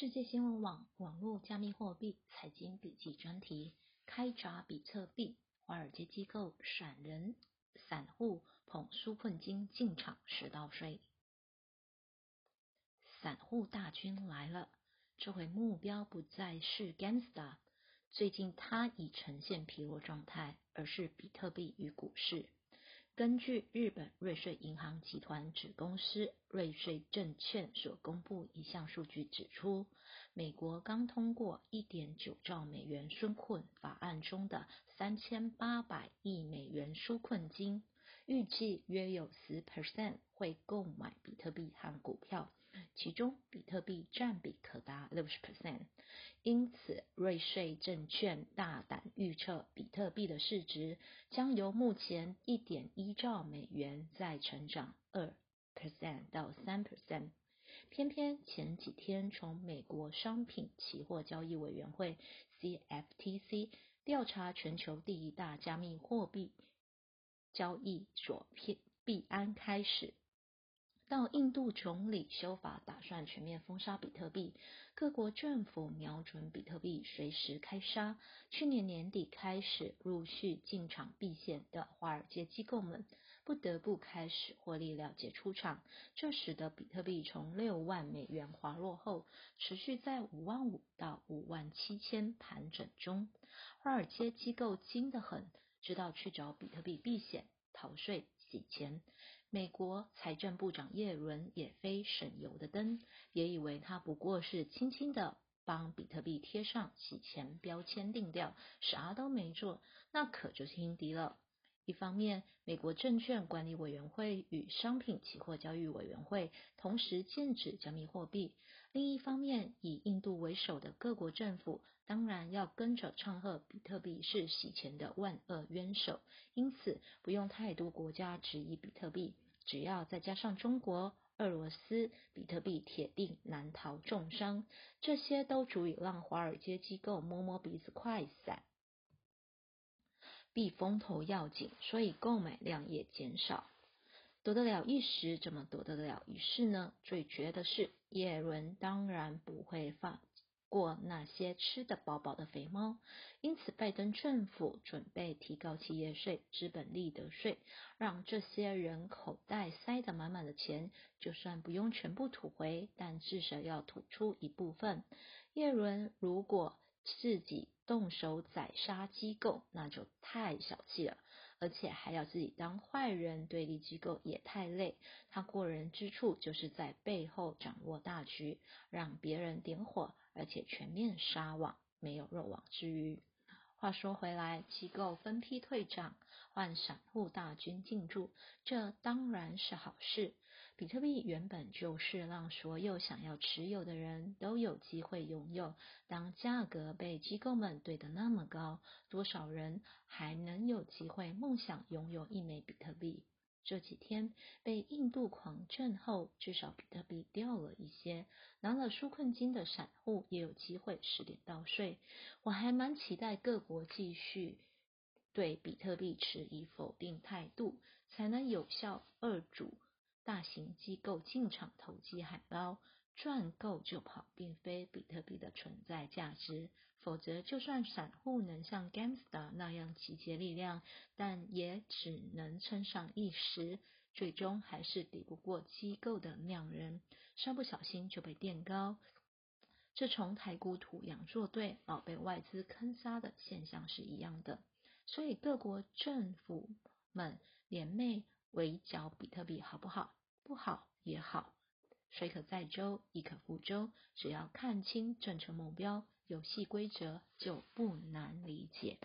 世界新闻网网络加密货币财经笔记专题：开闸比特币，华尔街机构闪人，散户捧纾困金进场十道税。散户大军来了，这回目标不再是 Gamestar，最近它已呈现疲弱状态，而是比特币与股市。根据日本瑞穗银行集团子公司瑞穗证券所公布一项数据指出，美国刚通过1.9兆美元纾困法案中的3800亿美元纾困金，预计约有十 percent 会购买比特币和股票。其中，比特币占比可达六十 percent，因此瑞穗证券大胆预测，比特币的市值将由目前一点一兆美元再成长二 percent 到三 percent。偏偏前几天从美国商品期货交易委员会 CFTC 调查全球第一大加密货币交易所币安开始。到印度总理修法打算全面封杀比特币，各国政府瞄准比特币随时开杀。去年年底开始陆续进场避险的华尔街机构们，不得不开始获利了结出场，这使得比特币从六万美元滑落后，持续在五万五到五万七千盘整中。华尔街机构精得很，知道去找比特币避险、逃税、洗钱。美国财政部长耶伦也非省油的灯，也以为他不过是轻轻的帮比特币贴上洗钱标签定调，啥都没做，那可就轻敌了。一方面，美国证券管理委员会与商品期货交易委员会同时禁止加密货币；另一方面，以印度为首的各国政府当然要跟着唱和比特币是洗钱的万恶冤首，因此不用太多国家质疑比特币。只要再加上中国、俄罗斯，比特币铁定难逃重伤。这些都足以让华尔街机构摸摸鼻子快散。避风头要紧，所以购买量也减少。躲得了一时，怎么躲得了一世呢？最绝的是，耶伦当然不会放。过那些吃得饱饱的肥猫，因此拜登政府准备提高企业税、资本利得税，让这些人口袋塞得满满的钱，就算不用全部吐回，但至少要吐出一部分。叶伦如果自己动手宰杀机构，那就太小气了。而且还要自己当坏人，对立机构也太累。他过人之处就是在背后掌握大局，让别人点火，而且全面撒网，没有漏网之鱼。话说回来，机构分批退场，换散户大军进驻，这当然是好事。比特币原本就是让所有想要持有的人都有机会拥有。当价格被机构们堆得那么高，多少人还能有机会梦想拥有一枚比特币？这几天被印度狂震后，至少比特币掉了一些，拿了纾困金的散户也有机会十点到税。我还蛮期待各国继续对比特币持以否定态度，才能有效遏阻。大型机构进场投机海捞，赚够就跑，并非比特币的存在价值。否则，就算散户能像 Gamestar 那样集结力量，但也只能撑上一时，最终还是抵不过机构的量人，稍不小心就被垫高。这从台股土洋作对，老被外资坑杀的现象是一样的。所以，各国政府们联袂围剿比特币，好不好？不好也好，水可载舟，亦可覆舟。只要看清政策目标、游戏规则，就不难理解。